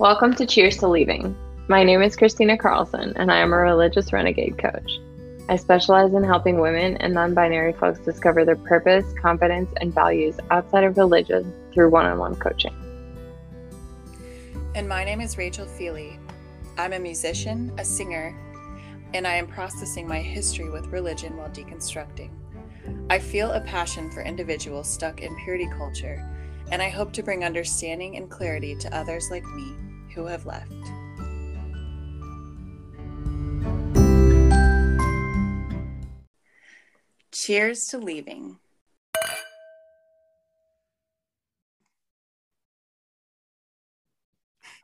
Welcome to Cheers to Leaving. My name is Christina Carlson, and I am a religious renegade coach. I specialize in helping women and non binary folks discover their purpose, confidence, and values outside of religion through one on one coaching. And my name is Rachael Feely. I'm a musician, a singer, and I am processing my history with religion while deconstructing. I feel a passion for individuals stuck in purity culture, and I hope to bring understanding and clarity to others like me who have left. Cheers to leaving.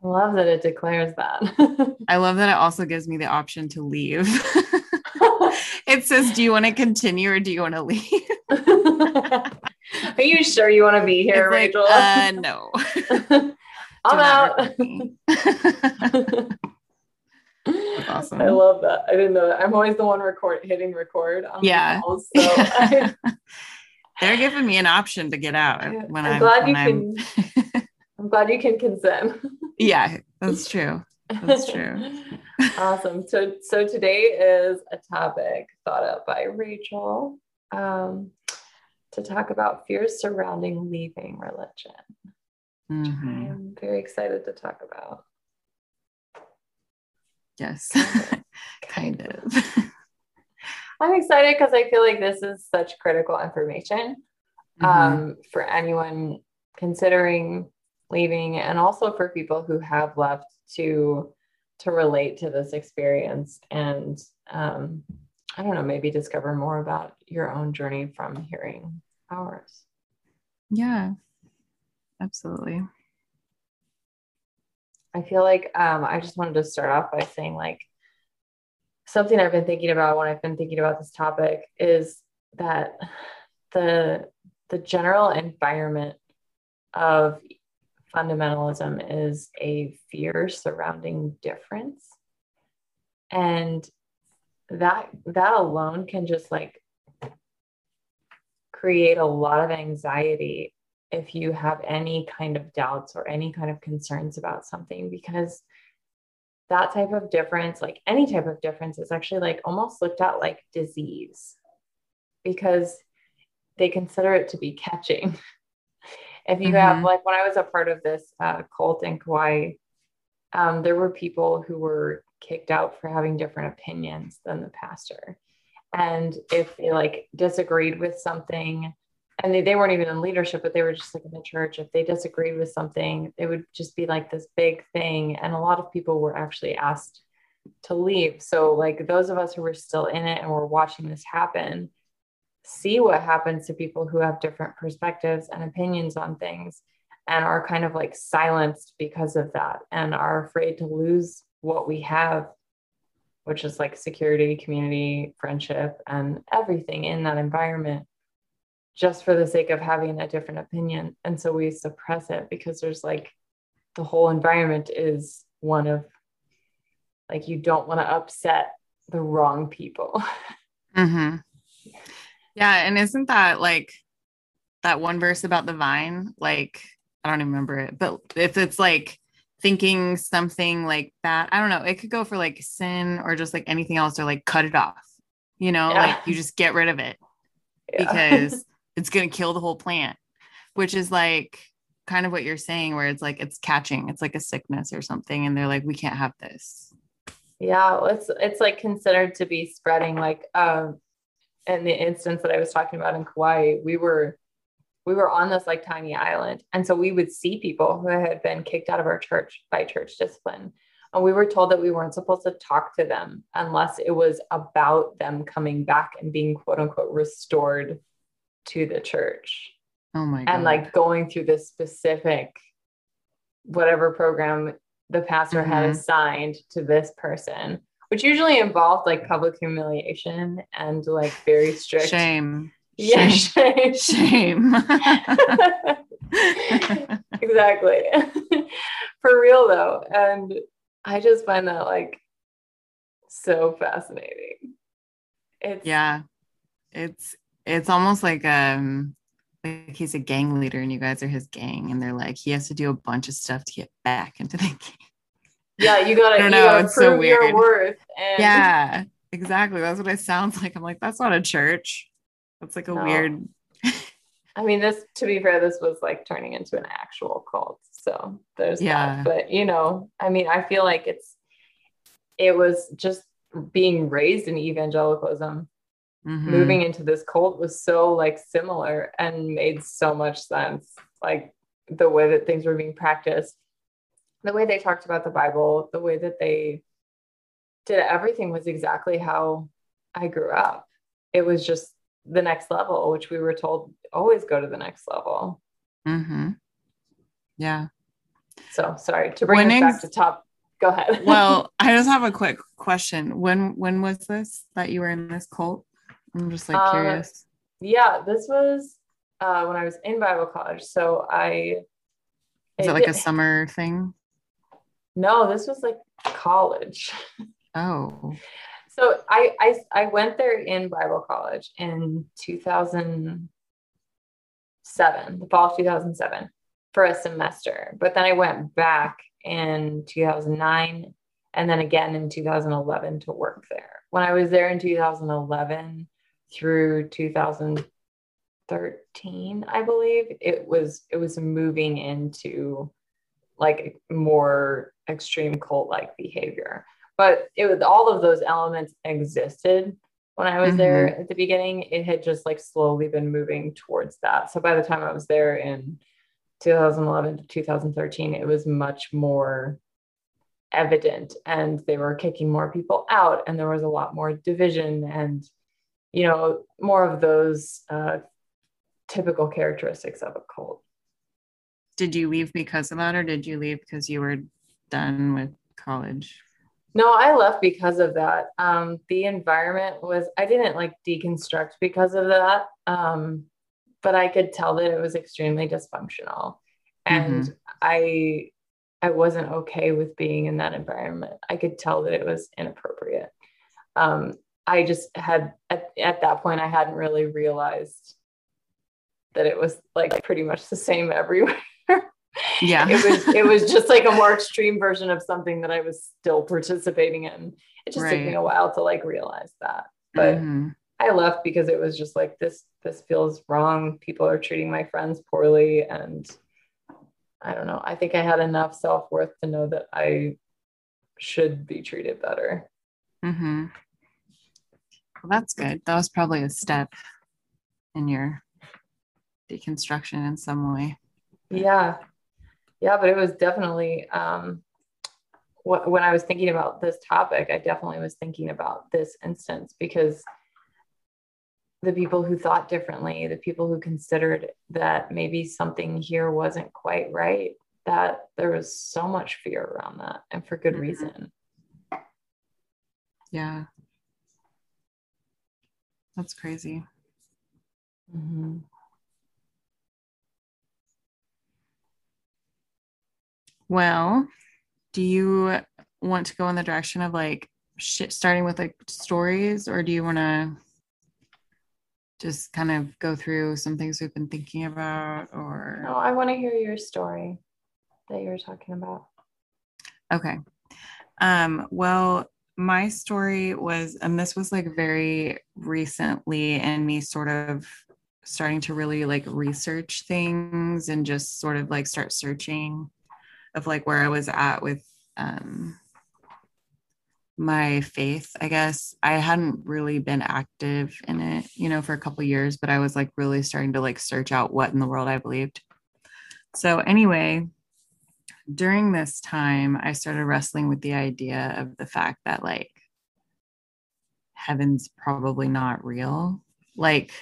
I love that it declares that. I love that it also gives me the option to leave. it says, Do you want to continue or do you want to leave? Are you sure you want to be here, It's like, Rachael? uh, no. I'm out. record awesome. I love that. I didn't know that. I'm always the one record hitting record. On the Yeah. calls, so I, They're giving me an option to get out when I'm I'm, glad you I'm can. I'm glad you can consent. yeah, that's true. That's true. awesome. So so today is a topic thought up by Rachael um, to talk about fears surrounding leaving religion. I Mhm. am very excited to talk about. Yes. kind of. I'm excited because I feel like this is such critical information Mhm. um, for anyone considering leaving and also for people who have left to to relate to this experience and um, i don't know maybe discover more about your own journey from hearing ours yeah. Absolutely. i feel like um, i just wanted to start off by saying like something i've been thinking about when i've been thinking about this topic is that the the general environment of fundamentalism is a fear surrounding difference and that that alone can just like create a lot of anxiety if you have any kind of doubts or any kind of concerns about something because that type of difference like any type of difference is actually like almost looked at like disease because they consider it to be catching if you have Mhm. like when i was a part of this uh, cult in kauai um, there were people who were kicked out for having different opinions than the pastor and if they like disagreed with something and they, they weren't even in leadership but they were just like in the church. If they disagreed with something it would just be like this big thing. And a lot of people were actually asked to leave. So like those of us who were still in it and were watching this happen see what happens to people who have different perspectives and opinions on things and are kind of like silenced because of that and are afraid to lose what we have which is like security community friendship and everything in that environment just for the sake of having a different opinion and so we suppress it because there's like the whole environment is one of like you don't want to upset the wrong people hmm Yeah. And isn't that like that one verse about the vine? Like, I don't even remember it, but if it's like thinking something like that, I don't know, it could go for like sin or just like anything else or like cut it off, you know, Yeah. like you just get rid of it Yeah. because it's going to kill the whole plant, which is like kind of what you're saying, where it's like it's catching, it's like a sickness or something. And they're like, we can't have this. Yeah, it's it's like considered to be spreading. Like um, in the instance that I was talking about in Kauai, we were we were on this like tiny island, and so we would see people who had been kicked out of our church by church discipline, and we were told that we weren't supposed to talk to them unless it was about them coming back and being quote unquote restored to the church Oh my God. and like going through this specific whatever program the pastor had Mhm. assigned to this person which usually involved like public humiliation and like very strict shame. yeah Shame. shame. Shame. exactly for real though and i just find that like so fascinating it's yeah. It's it's almost like um like he's a gang leader and you guys are his gang and they're like he has to do a bunch of stuff to get back into the gang yeah you gotta, I don't you know, gotta it's so weird. worth and yeah exactly that's what it sounds like i'm like that's not a church that's like a No. weird I mean, this to be fair, this was like turning into an actual cult. So there's Yeah. that. But you know, I mean, I feel like it's it was just being raised in evangelicalism, Mhm. moving into this cult was so like similar and made so much sense. Like the way that things were being practiced, the way they talked about the Bible, the way that they did everything was exactly how I grew up. It was just the next level, which we were told always go to the next level. Mhm. yeah So sorry to bring us back to top. Go ahead. well i just have a quick question when when was this that you were in this cult i'm just like Uh, curious yeah, this was uh, when I was in Bible college. So I is it like a summer thing no, this was like college. oh So I, I I went there in Bible college in 2007, the fall of 2007 for a semester. But then I went back in 2009 and then again in 2011 to work there. When I was there in 2011 through 2013, I believe, it was it was moving into like more extreme cult like behavior but it was all of those elements existed when I was there mm-hmm. at the beginning. It had just like slowly been moving towards that. So by the time I was there in 2011 to 2013, it was much more evident and they were kicking more people out and there was a lot more division and you know more of those uh, typical characteristics of a cult did you leave because of that or did you leave because you were done with college No, I left because of that. Um, the environment was, I didn't like deconstruct because of that. Um, but I could tell that it was extremely dysfunctional. And I I wasn't okay with being in that environment. I could tell that it was inappropriate. Um, I just had at, at that point I hadn't really realized that it was like pretty much the same everywhere yeah it was it was just like a more extreme version of something that I was still participating in. It just took me a while to like realize that. But Mhm. I left because it was just like this this feels wrong. People are treating my friends poorly and I don't know. I think I had enough self-worth to know that I should be treated better. Mm-hmm. Well, that's good. That was probably a step in your deconstruction in some way. Yeah. Yeah, but it was definitely um wh- when I was thinking about this topic, I definitely was thinking about this instance because the people who thought differently, the people who considered that maybe something here wasn't quite right, that there was so much fear around that and for good Mhm. reason. Yeah. That's crazy. Mhm. Well, do you want to go in the direction of like shit starting with like stories or do you want to just kind of go through some things we've been thinking about or No, I want to hear your story that you're talking about. Okay. Um, well, my story was, and this was like very recently, and me sort of starting to really like research things and just sort of like start searching of like where I was at with um my faith, I guess. I hadn't really been active in it, you know, for a couple years, but I was like really starting to like search out what in the world I believed. So anyway, during this time, I started wrestling with the idea of the fact that like heaven's probably not real. Like,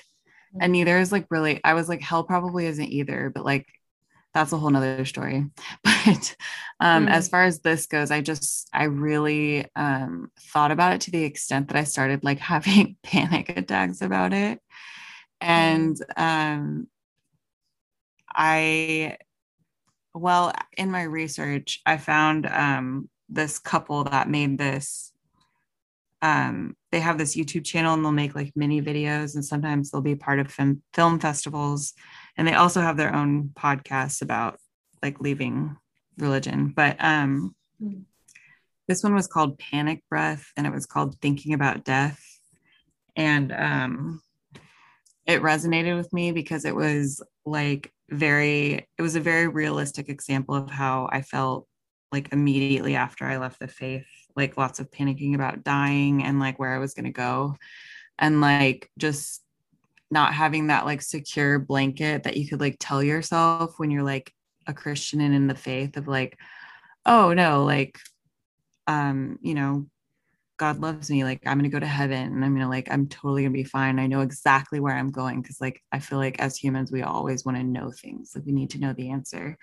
and neither is like really, I was like, hell probably isn't either, but like that's a whole nother story. But um, Mm. as far as this goes, I just, I really um, thought about it to the extent that I started like having panic attacks about it. And um, I, well, in my research, I found um, this couple that made this. Um, they have this YouTube channel and they'll make like mini videos, and sometimes they'll be part of film, film festivals. and they also have their own podcasts about like leaving religion. But um, mm. this one was called Panic Breath, and it was called Thinking About Death, and um, it resonated with me because it was like very it was a very realistic example of how I felt like immediately after I left the faith, like lots of panicking about dying and like where I was going to go. And like just not having that like secure blanket that you could like tell yourself when you're like a Christian and in the faith of like, oh no, like, um, you know, God loves me. Like, I'm going to go to heaven and I'm going to, like, I'm totally going to be fine. I know exactly where I'm going. Cause, like, I feel like as humans, we always want to know things. Like, we need to know the answer.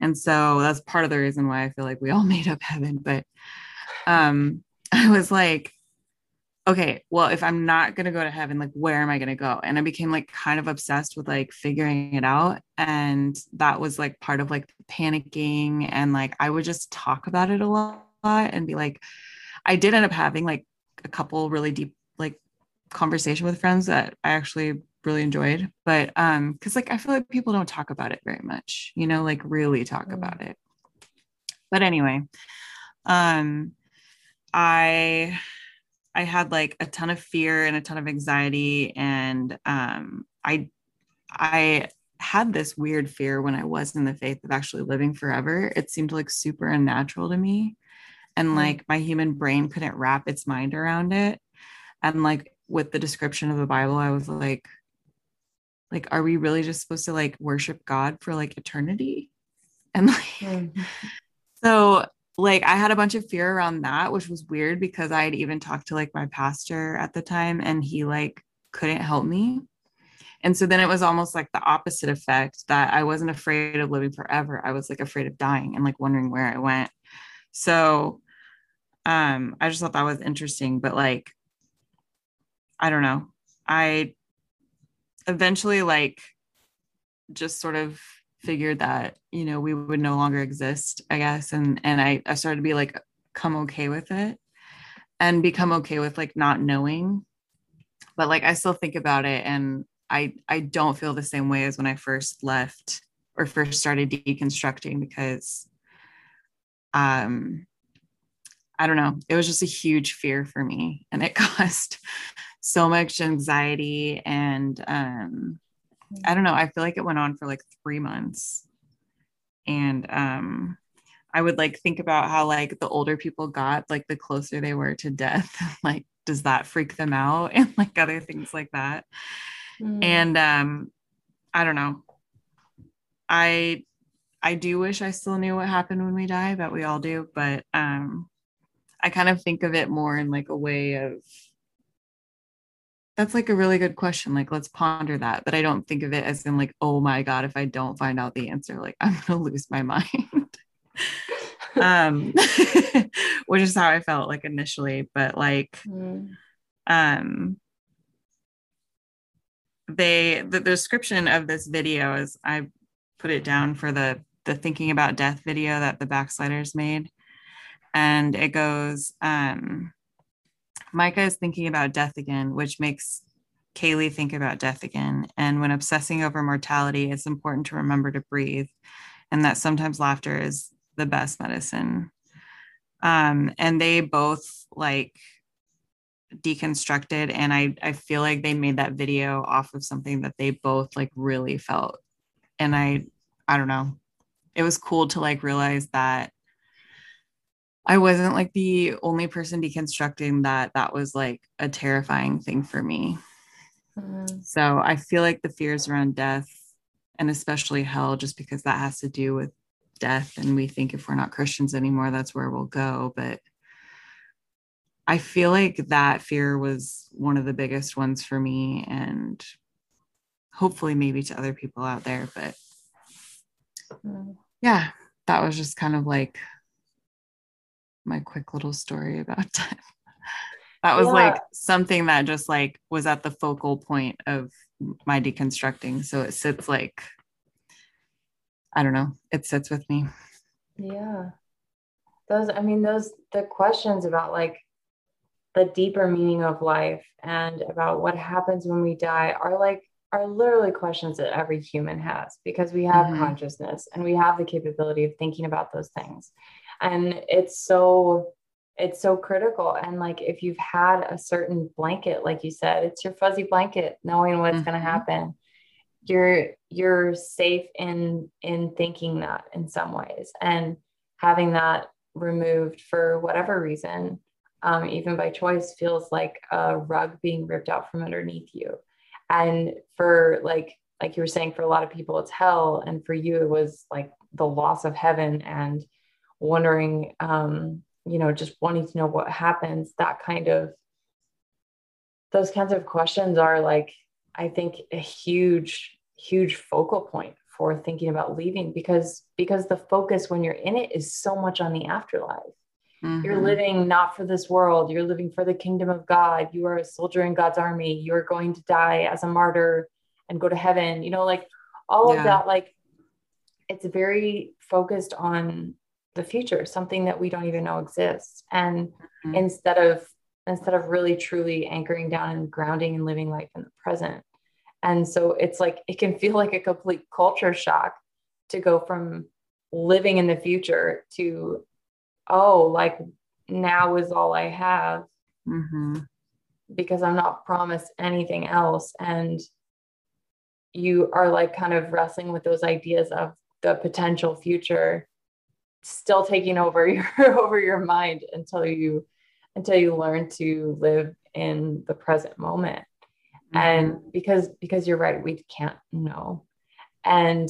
And so that's part of the reason why I feel like we all made up heaven. But um, I was like, okay, well, if I'm not going to go to heaven, like, where am I going to go? And I became like kind of obsessed with like figuring it out. And that was like part of like panicking. And like, I would just talk about it a lot and be like, I did end up having like a couple really deep like conversation with friends that I actually really enjoyed. But um, because like I feel like people don't talk about it very much, you know, like really talk mm. about it. But anyway, um, I I had like a ton of fear and a ton of anxiety, and um, I I had this weird fear when I was in the faith of actually living forever. It seemed like super unnatural to me and mm. like my human brain couldn't wrap its mind around it. And like with the description of the bible i was like like are we really just supposed to like worship god for like eternity? And like mm-hmm. so like i had a bunch of fear around that which was weird because i had even talked to like my pastor at the time and he like couldn't help me. And so then it was almost like the opposite effect that i wasn't afraid of living forever. I was like afraid of dying and like wondering where i went. So um i just thought that was interesting but like i don't know. I eventually like just sort of figured that you know we would no longer exist i guess and and i i started to be like come okay with it and become okay with like not knowing. But like i still think about it and i i don't feel the same way as when i first left or first started deconstructing because um I don't know. It was just a huge fear for me. And it caused so much anxiety. And um, I don't know. I feel like it went on for like three months. And um, I would like think about how like the older people got, like the closer they were to death. like, does that freak them out? And like other things like that. Mm. And um, I don't know. I I do wish I still knew what happened when we die, but we all do. But um, I kind of think of it more in like a way of that's like a really good question. Like, let's ponder that. But I don't think of it as in like, oh my God, if I don't find out the answer, like I'm gonna lose my mind. um, which is how I felt like initially. But like mm. um they the, the description of this video is I put it down for the the thinking about death video that the backsliders made and it goes um, Micah is thinking about death again, which makes Kaylee think about death again. And when obsessing over mortality, it's important to remember to breathe, and that sometimes laughter is the best medicine. Um, and they both like deconstructed, and I I feel like they made that video off of something that they both like really felt, and I I don't know, it was cool to like realize that I wasn't like the only person deconstructing that that was like a terrifying thing for me. Mm-hmm. So I feel like the fears around death and especially hell, just because that has to do with death. And we think if we're not Christians anymore, that's where we'll go. But I feel like that fear was one of the biggest ones for me and hopefully maybe to other people out there. But mm. yeah, that was just kind of like my quick little story about death. that was yeah. like something that just like was at the focal point of my deconstructing. So it sits like, I don't know, it sits with me. Yeah. Those, I mean, those, the questions about like the deeper meaning of life and about what happens when we die are like are literally questions that every human has because we have Mhm. consciousness and we have the capability of thinking about those things. And it's so it's so critical. And like if you've had a certain blanket like you said it's your fuzzy blanket knowing what's going Mhm. to happen. You're you're safe in in thinking that in some ways and having that removed for whatever reason um, even by choice feels like a rug being ripped out from underneath you. And for like like you were saying for a lot of people it's hell. And for you it was like the loss of heaven and wondering um you know just wanting to know what happens that kind of those kinds of questions are like i think a huge huge focal point for thinking about leaving because because the focus when you're in it is so much on the afterlife. You're Mhm. living not for this world. You're living for the kingdom of god. You are a soldier in god's army. You're going to die as a martyr and go to heaven. You know like all Yeah. of that like it's very focused on the future something that we don't even know exists and Mhm. instead of instead of really truly anchoring down and grounding and living life in the present and so it's like it can feel like a complete culture shock to go from living in the future to oh like now is all i have Mhm. because i'm not promised anything else and you are like kind of wrestling with those ideas of the potential future still taking over your over your mind until you until you learn to live in the present moment. Mhm. and because because you're right we can't know. And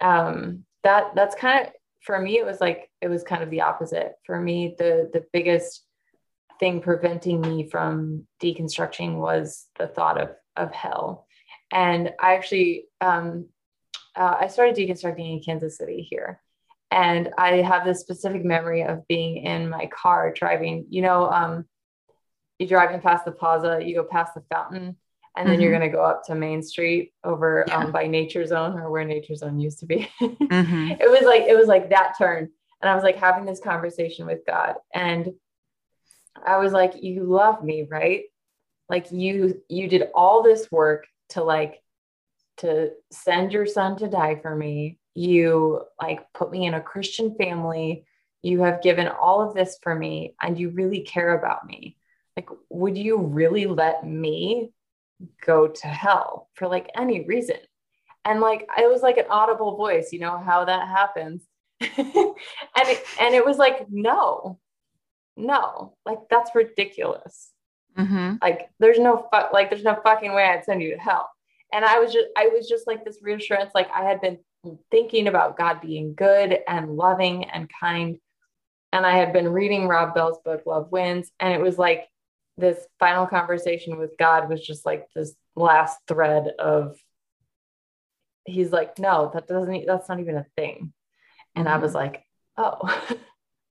um that that's kind of for me it was like it was kind of the opposite. For me the the biggest thing preventing me from deconstructing was the thought of of hell. And i actually um uh, i started deconstructing in kansas city here and i have this specific memory of being in my car driving you know um you're driving past the plaza you go past the fountain and then you're Mhm. going to go up to main street over Yeah. um, by nature zone or where nature zone used to be Mhm. it was like it was like that turn and i was like having this conversation with god and i was like you love me right like you you did all this work to like to send your son to die for me you like put me in a christian family you have given all of this for me and you really care about me. Like would you really let me go to hell for like any reason? And like it was like an audible voice you know how that happens. And it, and it was like no no like that's ridiculous. Mhm. like there's no fu- like there's no fucking way I'd send you to hell. And I was just I was just like this reassurance like I had been thinking about God being good and loving and kind and I had been reading Rob Bell's book Love Wins and it was like this final conversation with God was just like this last thread of he's like no that doesn't that's not even a thing and I was mm-hmm. like oh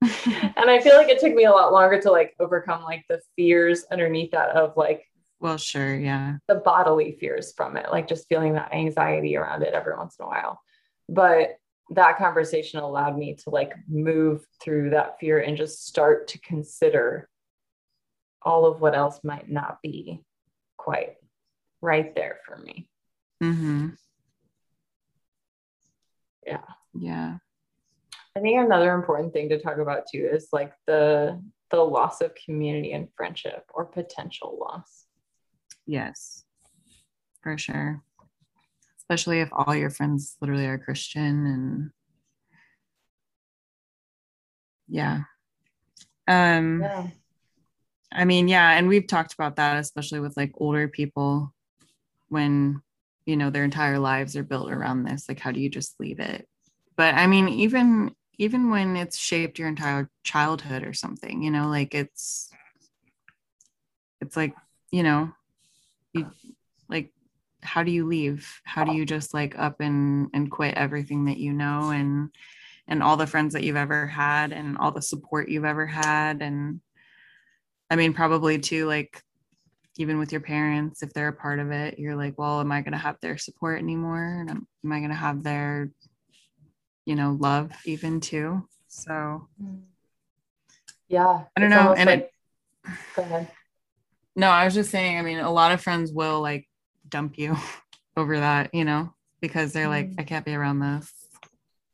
and I feel like it took me a lot longer to like overcome like the fears underneath that of like well, sure. Yeah. the bodily fears from it, like just feeling that anxiety around it every once in a while. But that conversation allowed me to like move through that fear and just start to consider all of what else might not be quite right there for me. Mm-hmm. Yeah. Yeah. I think another important thing to talk about too is like the the loss of community and friendship or potential loss. Yes. For sure. Especially if all your friends literally are Christian and yeah. Um Yeah. I mean, yeah, and we've talked about that, especially with like older people when, you know, their entire lives are built around this. Like, how do you just leave it? But I mean, even even when it's shaped your entire childhood or something, you know, like it's it's like, you know, you how do you leave? How do uh you just like up and and quit everything that you know and and all the friends that you've ever had and all the support you've ever had and I mean, probably too, like even with your parents, if they're a part of it, you're like, well, am I going to have their support anymore? And am, I going to have their, you know, love even too? So mm. Yeah. I don't know. And like- it, go ahead. no, I was just saying, I mean, a lot of friends will like dump you over that, you know, because they're like, Mhm. I can't be around this.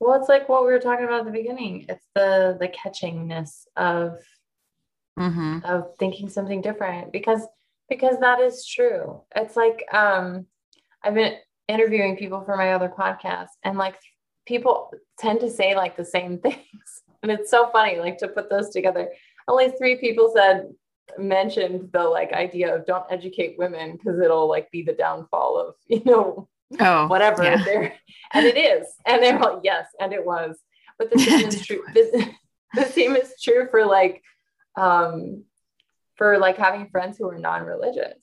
Well, it's like what we were talking about at the beginning. It's the the catchingness of Mm-hmm. of thinking something different because because that is true. It's like um I've been interviewing people for my other podcast and like people tend to say like the same things. And it's so funny like to put those together. Only three people said mentioned the like idea of don't educate women because it'll like be the downfall of, you know, Oh, whatever yeah. there and it is and they're like yes and it was but the same is true this, the same is true for like um for like having friends who are non-religious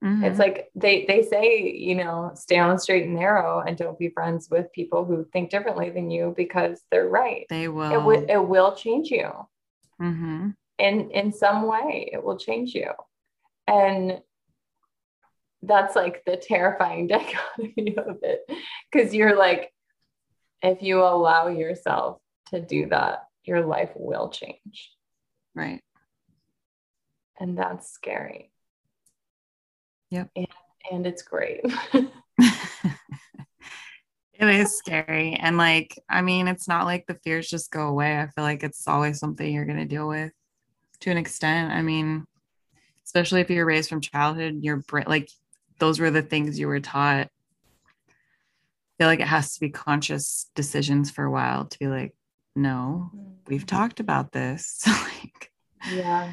Mhm. it's like they they say you know stay on the straight and narrow and don't be friends with people who think differently than you because they're right they will. it, w- it will change you hmm in in some way it will change you and that's like the terrifying dichotomy of it because you're like if you allow yourself to do that your life will change Right. and that's scary Yep. and, and it's great it is scary. And like, I mean, it's not like the fears just go away. I feel like it's always something you're going to deal with to an extent. I mean, especially if you're raised from childhood, your brain, like, those were the things you were taught. I feel like it has to be conscious decisions for a while to be like, no, we've talked about this. like, yeah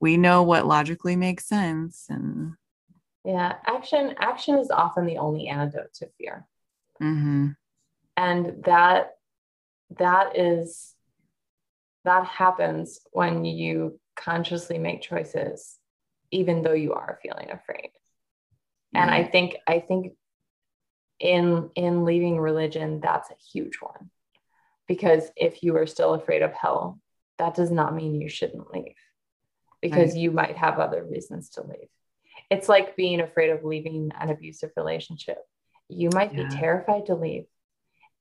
we know what logically makes sense. And yeah action action is often the only antidote to fear mhm, and that that is that happens when you consciously make choices even though you are feeling afraid. And i mm. think i think in in leaving religion that's a huge one. Because if you are still afraid of hell that does not mean you shouldn't leave. Because Right. you might have other reasons to leave. It's like being afraid of leaving an abusive relationship. You might Yeah. be terrified to leave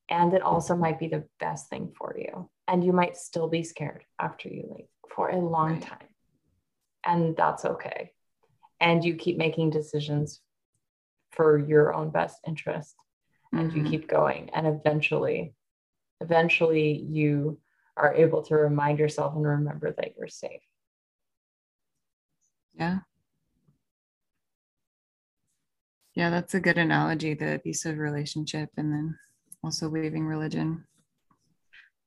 and it also might be the best thing for you. And you might still be scared after you leave for a long Right. time and that's okay and you keep making decisions for your own best interest and you Mhm. keep going and eventually eventually you are able to remind yourself and remember that you're safe Yeah. Yeah, that's a good analogy the abusive relationship and then also leaving religion.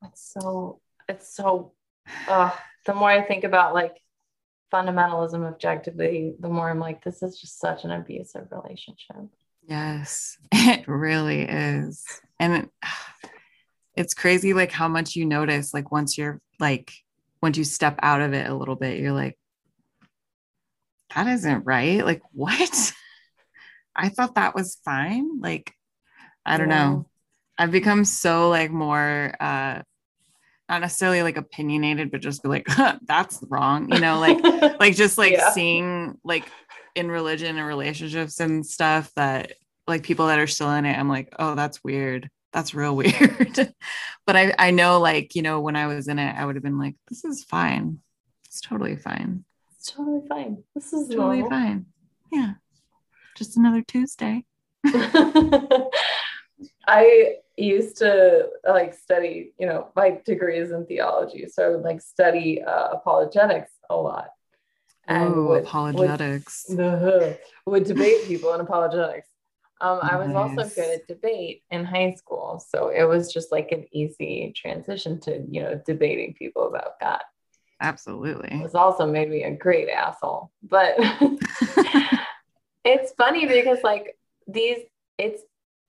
it's so it's so uh the more i think about like fundamentalism objectively the more i'm like this is just such an abusive relationship Yes, it really is. And it, it's crazy like how much you notice like once you're like once you step out of it a little bit, you're like that isn't right. Like what? I thought that was fine. Like I don't Yeah. know. I've become so like more uh not necessarily like opinionated, but just be like, that's wrong, you know, like like just like Yeah. seeing like in religion and relationships and stuff that like people that are still in it, I'm like, oh, that's weird. That's real weird. but I I know like, you know, when I was in it, I would have been like, this is fine. It's totally fine. it's totally fine this is Totally normal. fine. Yeah. Just another Tuesday. I used to like study, you know, my degree is in theology, so I would like study uh, apologetics a lot. And would- would- apologetics. the would debate people in apologetics. Um, I was also good at debate in high school, so it was just like an easy transition to you know debating people about that. Absolutely. It was also made me a great asshole, but it's funny because like these, it's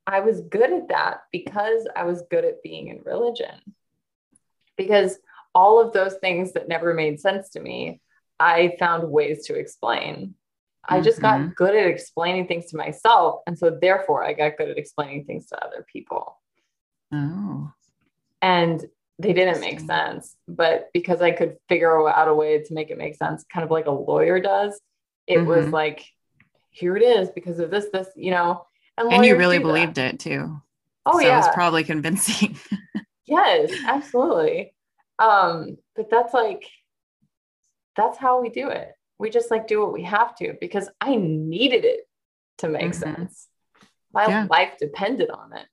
I was good at that because I was good at being in religion. Because all of those things that never made sense to me, I found ways to explain. I just Mhm. got good at explaining things to myself. And so, therefore, I got good at explaining things to other people. Oh. And they didn't make sense. But because I could figure out a way to make it make sense, kind of like a lawyer does, it was Mhm. like, here it is because of this, this, you know. And you really do that. believed it too. Oh, so yeah. it was probably convincing. Yes, absolutely. Um, but that's like that's how we do it. We just like do what we have to because I needed it to make Mhm. sense. My Yeah. life depended on it.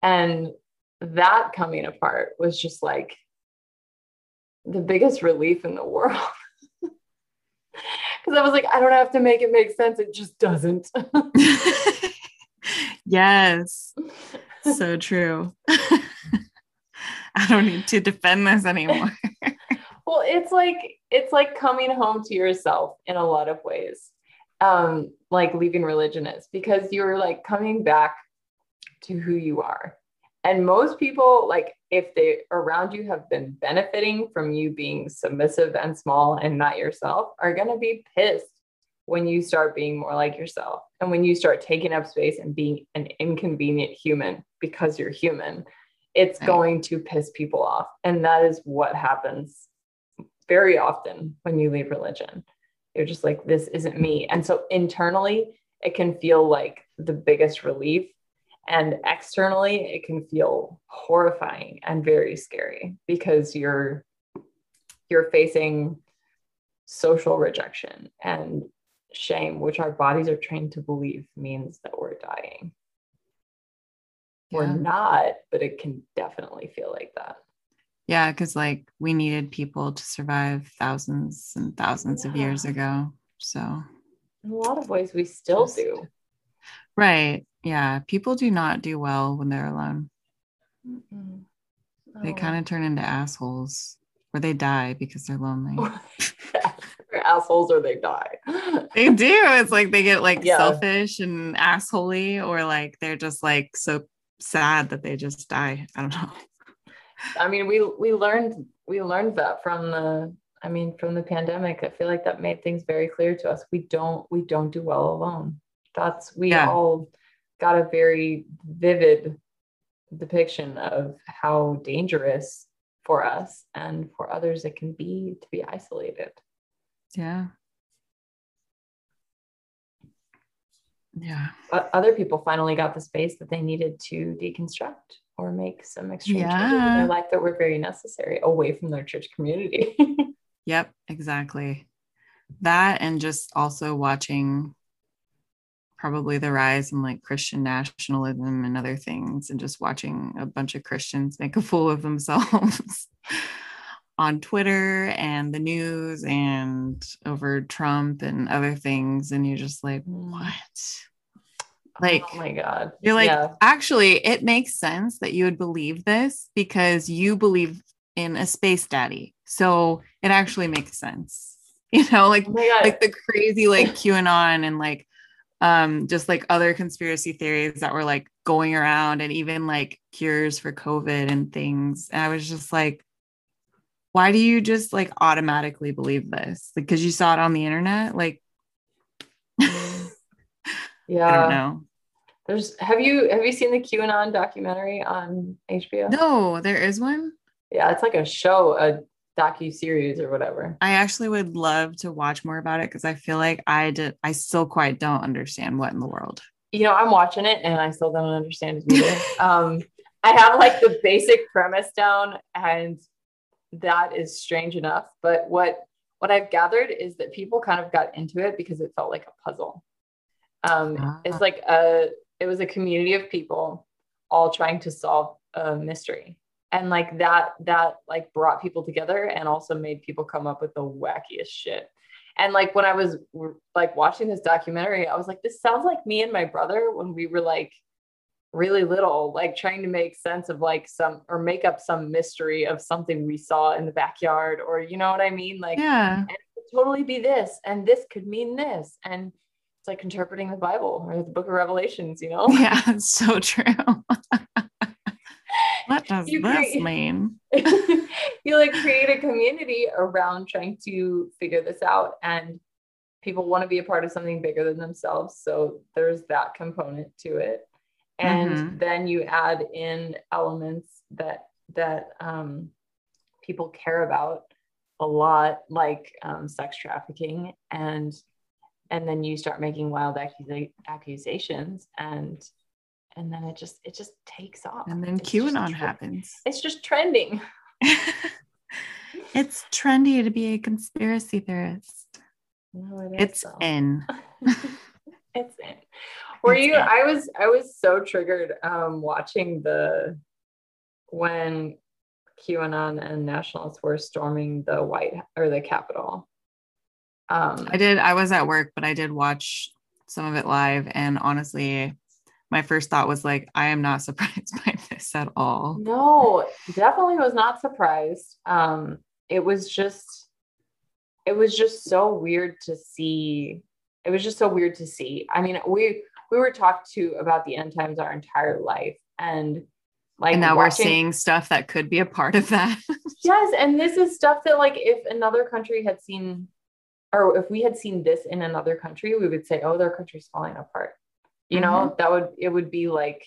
And that coming apart was just like the biggest relief in the world. Because I was like, I don't have to make it make sense. It just doesn't. yes. So true. I don't need to defend this anymore. well, it's like it's like coming home to yourself in a lot of ways. Um, like leaving religion is because you're like coming back to who you are. And most people, like if they around you have been benefiting from you being submissive and small and not yourself, are gonna be pissed when you start being more like yourself and when you start taking up space and being an inconvenient human because you're human it's Right. going to piss people off. And that is what happens very often when you leave religion. You're just like this isn't me. And so internally it can feel like the biggest relief. And externally it can feel horrifying and very scary because you're you're facing social rejection and shame which our bodies are trained to believe means that we're dying we're not but it can definitely feel like that Yeah, because like we needed people to survive thousands and thousands of years ago. So, in a lot of ways we still Just- do right. Yeah. People do not do well when they're alone. Mm-mm. They kind of turn into assholes or they die because they're lonely. they're assholes or they die they do. It's like they get like Yeah. selfish and assholey, or like they're just like so sad that they just die. I don't know. I mean, we we learned we learned that from the I mean from the pandemic. I feel like that made things very clear to us. We don't we don't do well alone. That's we Yeah. all got a very vivid depiction of how dangerous for us and for others it can be to be isolated. Yeah. Yeah. Other people finally got the space that they needed to deconstruct or make some extreme changes in Yeah. their life that were very necessary away from their church community. Yep, exactly. That and just also watching probably the rise in like Christian nationalism and other things, and just watching a bunch of Christians make a fool of themselves on Twitter and the news and over Trump and other things. And you're just like, Mm. what? Like, oh my god. you're like, Yeah. actually, it makes sense that you would believe this because you believe in a space daddy. So it actually makes sense. You know, like Oh like the crazy like QAnon and like um just like other conspiracy theories that were like going around and even like cures for COVID and things. And I was just like, why do you just like automatically believe this? Because you saw it on the internet? Like, yeah I don't know. There's have you have you seen the QAnon documentary on HBO? No, there is one. Yeah, it's like a show, a docu series or whatever. I actually would love to watch more about it because I feel like I did I still quite don't understand what in the world. You know, I'm watching it and I still don't understand it either. um, I have like the basic premise down, and that is strange enough. But what what I've gathered is that people kind of got into it because it felt like a puzzle. Um, Ah. It's like a it was a community of people all trying to solve a mystery. And like that, that like brought people together and also made people come up with the wackiest shit. And like when I was like watching this documentary, I was like, this sounds like me and my brother when we were like really little, like trying to make sense of like some or make up some mystery of something we saw in the backyard, or you know what I mean? Like Yeah. and it could totally be this, and this could mean this. And it's like interpreting the Bible or the book of Revelations, you know? Yeah, it's so true. what does You this create- mean? you like create a community around trying to figure this out and people want to be a part of something bigger than themselves so there's that component to it and Mhm. then you add in elements that that um, people care about a lot like um, sex trafficking and and then you start making wild accusa- accusations and and then it just it just takes off And then It's QAnon happens. it's just trending it's trendy to be a conspiracy theorist. No, it It's though. in. it's in. Were you? I was. I was so triggered um, watching the when QAnon and nationalists were storming the White or the Capitol. Um, I did. I was at work, but I did watch some of it live, and honestly, my first thought was like, I am not surprised by this at all. No, definitely was not surprised. Um, it was just, it was just so weird to see. It was just so weird to see. I mean, we we were talked to about the end times our entire life, and like and now watching, we're seeing stuff that could be a part of that yes and this is stuff that like if another country had seen or if we had seen this in another country we would say oh their country's falling apart you know mm-hmm. that would it would be like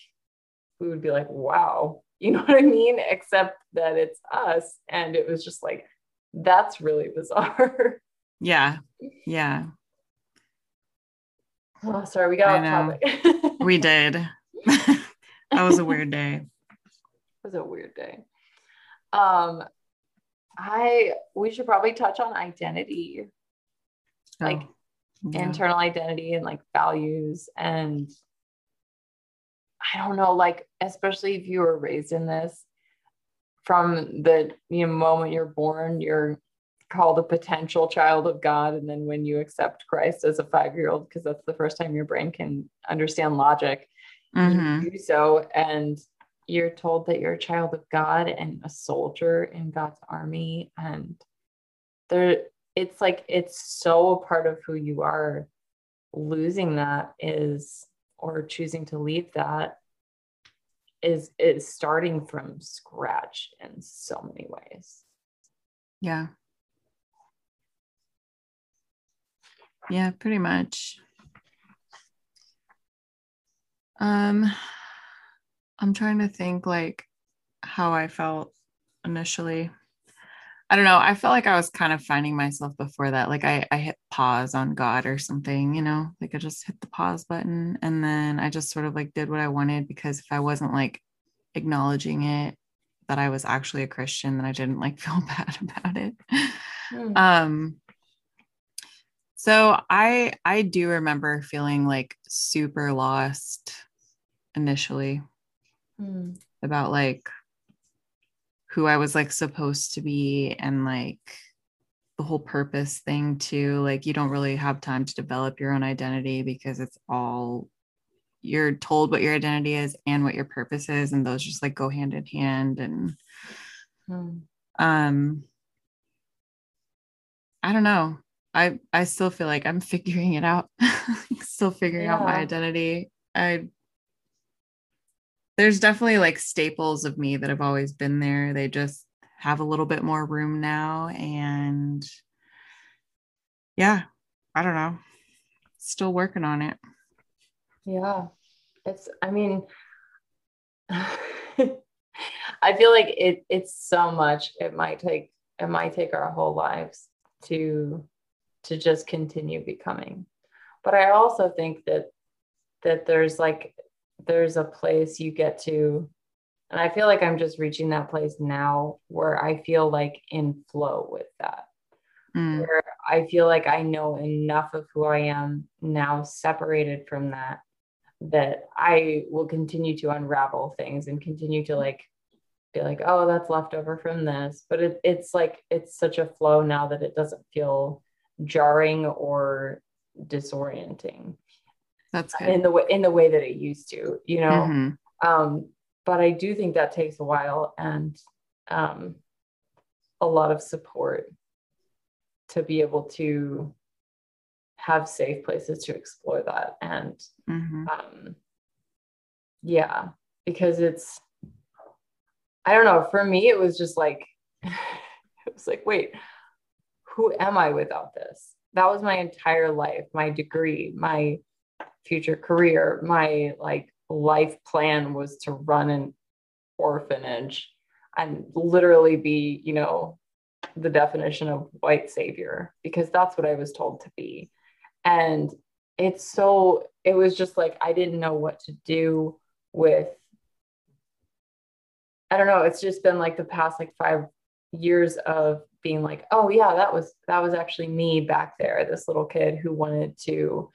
we would be like wow you know what i mean? Except that it's us and it was just like that's really bizarre. Yeah yeah. Oh sorry we got off topic. We did. That was a weird day. It was a weird day. Um, I we should probably touch on identity, oh, like yeah. internal identity and like values and I don't know, like especially if you were raised in this from the you know moment you're born, you're called a potential child of God, and then when you accept Christ as a five year old, because that's the first time your brain can understand logic, mm-hmm. you do so, and you're told that you're a child of God and a soldier in God's army. And there, it's like it's so a part of who you are. Losing that is, or choosing to leave that is is starting from scratch in so many ways. Yeah. Yeah, pretty much. Um I'm trying to think like how I felt initially. I don't know. I felt like I was kind of finding myself before that. Like I, I hit pause on God or something, you know, like I just hit the pause button and then I just sort of like did what I wanted because if I wasn't like acknowledging it that I was actually a Christian, then I didn't like feel bad about it. Mm. Um so I I do remember feeling like super lost initially mm. about like who I was like supposed to be and like the whole purpose thing too. Like you don't really have time to develop your own identity because it's all you're told what your identity is and what your purpose is, and those just like go hand in hand. And mm. um I don't know. I I still feel like I'm figuring it out. still figuring yeah. out my identity. I there's definitely like staples of me that have always been there. They just have a little bit more room now. And yeah, I don't know. Still working on it. Yeah. It's, I mean, I feel like it it's so much. It might take it might take our whole lives to to just continue becoming. But I also think that that there's like there's a place you get to and i feel like i'm just reaching that place now where i feel like in flow with that. Mm. where i feel like i know enough of who i am now separated from that that i will continue to unravel things and continue to like be like oh that's left over from this. But it, it's like it's such a flow now that it doesn't feel jarring or disorienting that's good. in the way in the way that it used to, you know. Mm-hmm. Um, but I do think that takes a while and um, a lot of support to be able to have safe places to explore that and mm-hmm. um, yeah because it's i don't know for me it was just like it was like wait who am i without this that was my entire life my degree my future career, my like life plan was to run an orphanage and literally be, you know, the definition of white savior because that's what I was told to be. And it's so, it was just like I didn't know what to do with. I don't know. It's just been like the past like five years of being like, oh yeah, that was that was actually me back there, this little kid who wanted to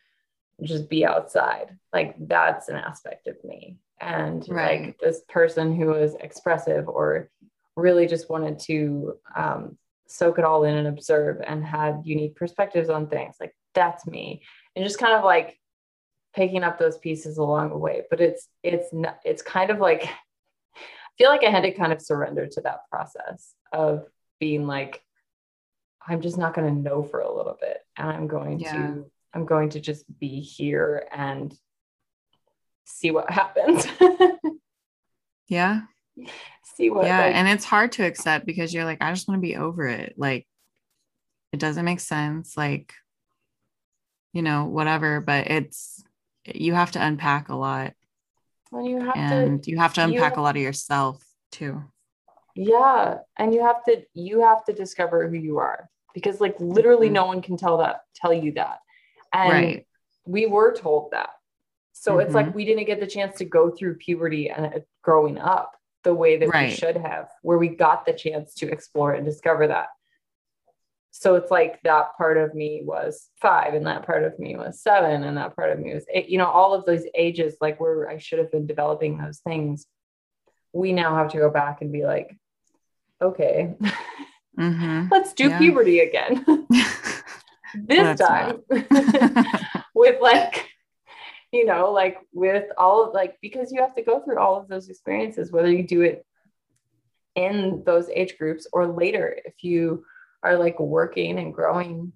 just be outside. Like that's an aspect of me. And Right. like this person who was expressive or really just wanted to um, soak it all in and observe and had unique perspectives on things. Like that's me. And just kind of like picking up those pieces along the way. But it's it's not it's kind of like I feel like I had to kind of surrender to that process of being like, I'm just not going to know for a little bit. And I'm going Yeah. to, I'm going to just be here and see what happens. Yeah. see what, yeah. like, and it's hard to accept because you're like, I just want to be over it. Like, it doesn't make sense. Like, you know, whatever, but it's, you have to unpack a lot when you have and to, you have to unpack have- a lot of yourself too. yeah. And you have to, you have to discover who you are because like literally Mhm. no one can tell that, tell you that. And right. we were told that. So it's Mhm. like we didn't get the chance to go through puberty and uh, growing up the way that we should have, where we got the chance to explore and discover that. So it's like that part of me was five, and that part of me was seven, and that part of me was eight. You know, all of those ages, like where I should have been developing those things, we now have to go back and be like, okay, Mhm. let's do Yeah. puberty again. this time with like you know like with all of like because you have to go through all of those experiences whether you do it in those age groups or later if you are like working and growing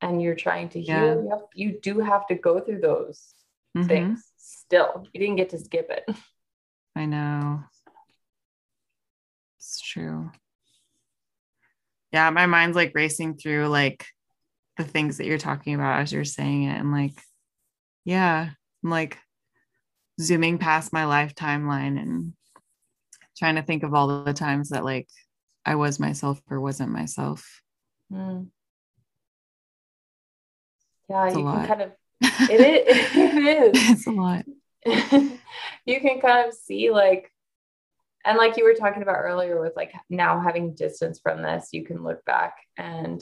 and you're trying to heal Yeah. you, have, you do have to go through those Mhm. things still you didn't get to skip it I know. It's true. Yeah, my mind's like racing through like the things that you're talking about as you're saying it. And like, yeah, I'm like zooming past my life timeline and trying to think of all the times that like I was myself or wasn't myself. Mm. yeah It's you can kind of it is, it is. it's a lot. you can kind of see like and like you were talking about earlier with like now having distance from this you can look back and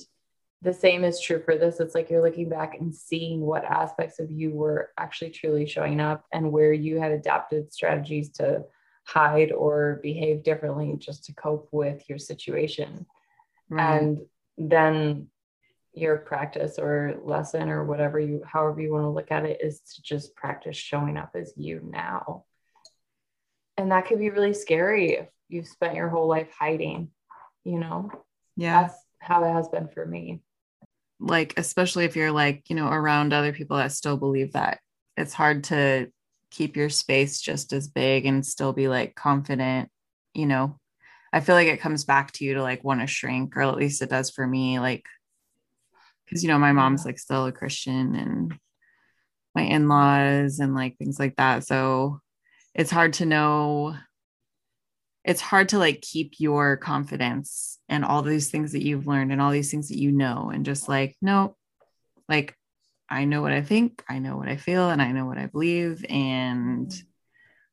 the same is true for this. It's like you're looking back and seeing what aspects of you were actually truly showing up and where you had adapted strategies to hide or behave differently just to cope with your situation. Right. and then your practice or lesson or whatever you however you want to look at it is to just practice showing up as you now. And that could be really scary if you've spent your whole life hiding you know? Yeah. that's how it has been for me like especially if you're like you know around other people that still believe that it's hard to keep your space just as big and still be like confident you know? I feel like it comes back to you to like want to shrink or at least it does for me like because you know my mom's like still a christian and my in-laws and like things like that. So it's hard to know it's hard to like keep your confidence and all these things that you've learned and all these things that you know and just like no like i know what i think i know what i feel and i know what i believe and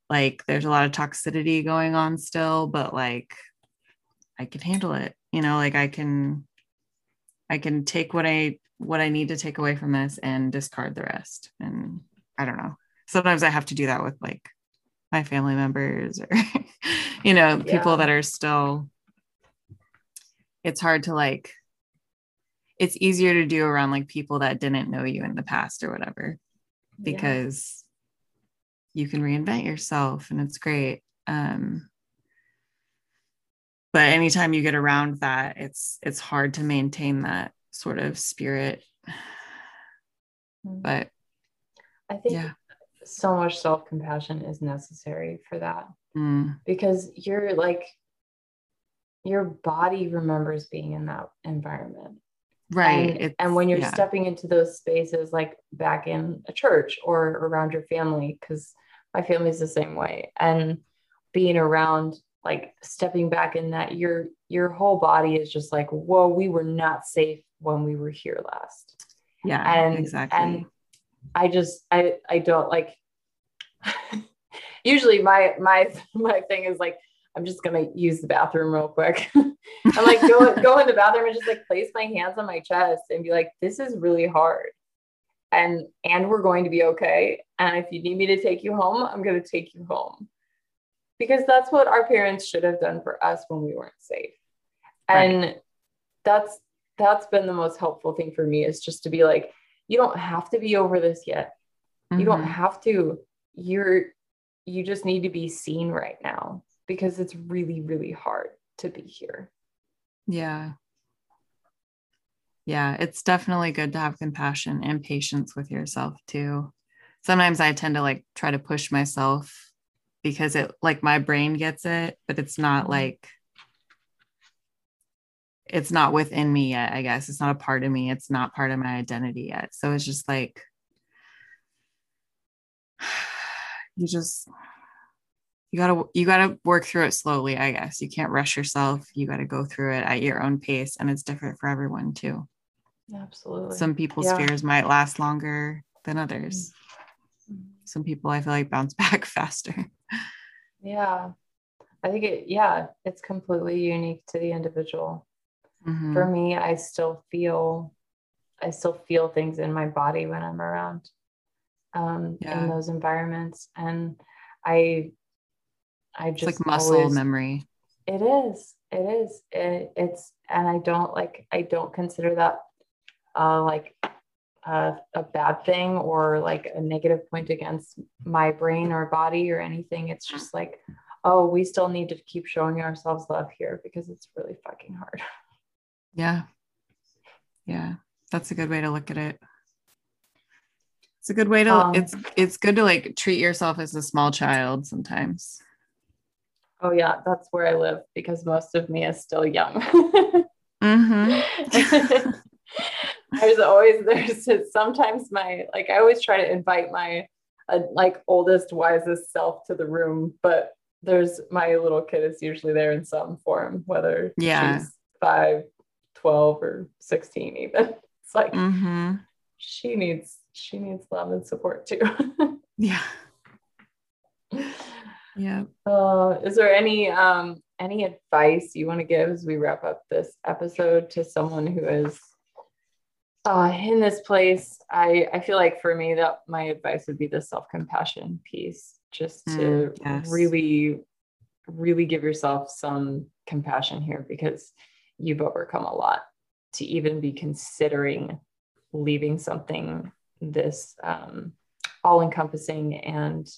like there's a lot of toxicity going on still but like i can handle it you know? Like i can i can take what i what i need to take away from this and discard the rest and i don't know. Sometimes i have to do that with like my family members or you know people that are still it's hard to like it's easier to do around like people that didn't know you in the past or whatever because you can reinvent yourself and it's great um but anytime you get around that it's it's hard to maintain that sort of spirit. But i think yeah so much self-compassion is necessary for that. Mm, because you're like your body remembers being in that environment. Right and, and when you're yeah. stepping into those spaces like back in a church or around your family because my family's the same way. And being around like stepping back in that your your whole body is just like whoa we were not safe when we were here last. Yeah and exactly. and i just i i don't like usually my my my thing is like i'm just gonna use the bathroom real quick i'm like go go in the bathroom and just like place my hands on my chest and be like this is really hard and and we're going to be okay. And if you need me to take you home, I'm to take you home. Because that's what our parents should have done for us when we weren't safe. Right. And that's that's been the most helpful thing for me is just to be like, you don't have to be over this yet. Mm-hmm. You don't mm-hmm. have to. You're you just need to be seen right now because it's really, really hard to be here. Yeah. Yeah, it's definitely good to have compassion and patience with yourself too. Sometimes I tend to like try to push myself because it like my brain gets it, but it's not mm-hmm. like it's not within me yet, I guess. It's not a part of me. It's not part of my identity yet. So it's just like you just you gotta you gotta work through it slowly i guess you can't rush yourself you gotta go through it at your own pace and it's different for everyone too absolutely some people's yeah. fears might last longer than others mm-hmm. some people i feel like bounce back faster yeah i think it yeah it's completely unique to the individual mm-hmm. for me i still feel i still feel things in my body when i'm around um, yeah. in those environments. And I, I just it's like muscle always, memory. It is. It is. It, it's, and I don't like. I don't consider that uh, like uh, a bad thing or like a negative point against my brain or body or anything. It's just like, oh, we still need to keep showing ourselves love here because it's really fucking hard. Yeah. Yeah. That's a good way to look at it. It's a good way to um, it's it's good to like treat yourself as a small child sometimes. Oh yeah, that's where I live because most of me is still young. mm-hmm. there's always there's sometimes my like I always try to invite my uh, like oldest wisest self to the room, but there's my little kid is usually there in some form, whether yeah. she's five, 12, or 16 even. It's like mm-hmm. she needs she needs love and support too. yeah. Yeah. Uh, is there any um any advice you want to give as we wrap up this episode to someone who is uh, in this place? I I feel like for me that my advice would be the self compassion piece, just to mm, yes. really really give yourself some compassion here because you've overcome a lot to even be considering leaving something this um, all encompassing and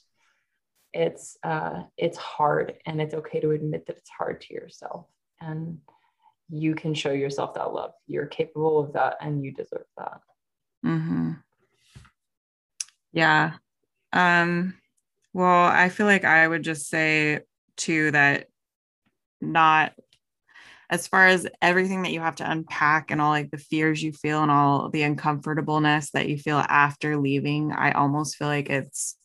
it's uh, it's hard and it's okay to admit that it's hard to yourself. And you can show yourself that love. You're capable of that and you deserve that. Mm-hmm. yeah. Um well i feel like i would just say too that not as far as everything that you have to unpack and all like the fears you feel and all the uncomfortableness that you feel after leaving, I almost feel like it's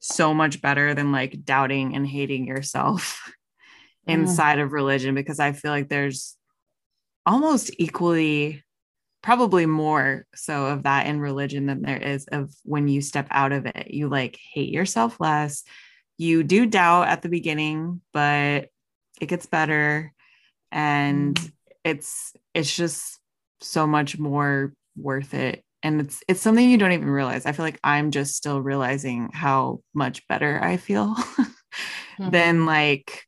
so much better than like doubting and hating yourself mm. inside of religion because I feel like there's almost equally probably more so of that in religion than there is of when you step out of it. You like hate yourself less. You do doubt at the beginning but it gets better and mm. it's it's just so much more worth it. And it's it's something you don't even realize. I feel like i'm just still realizing how much better i feel mm-hmm. than like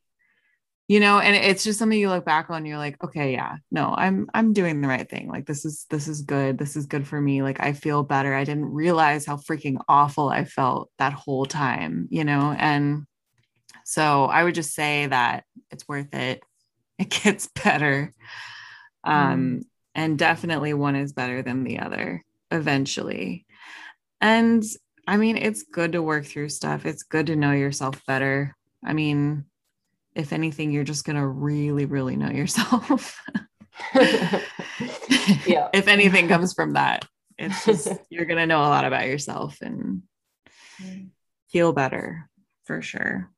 you know and it's just something you look back on you're like okay yeah no i'm i'm doing the right thing. Like this is this is good. This is good for me. Like i feel better. I didn't realize how freaking awful i felt that whole time you know? And so i would just say that it's worth it it gets better. Um, mm. And definitely one is better than the other eventually. And I mean, it's good to work through stuff. It's good to know yourself better. I mean, if anything, you're just going to really, really know yourself. yeah. if anything comes from that, it's just, you're going to know a lot about yourself and mm. feel better for sure.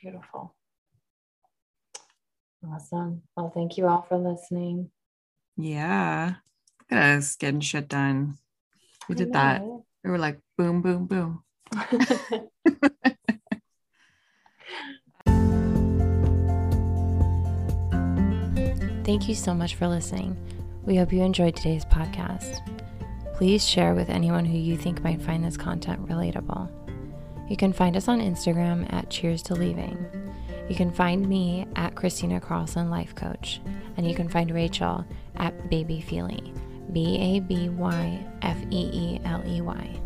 Beautiful. Awesome. Well, thank you all for listening. Yeah. Look at us getting shit done. We did that. We were like boom, boom, boom. Thank you so much for listening. We hope you enjoyed today's podcast. Please share with anyone who you think might find this content relatable. You can find us on Instagram at Cheers to Leaving. You can find me at Christina Carlson Life Coach, and you can find Rachael at Baby Feeley, B A B Y F E E L E Y.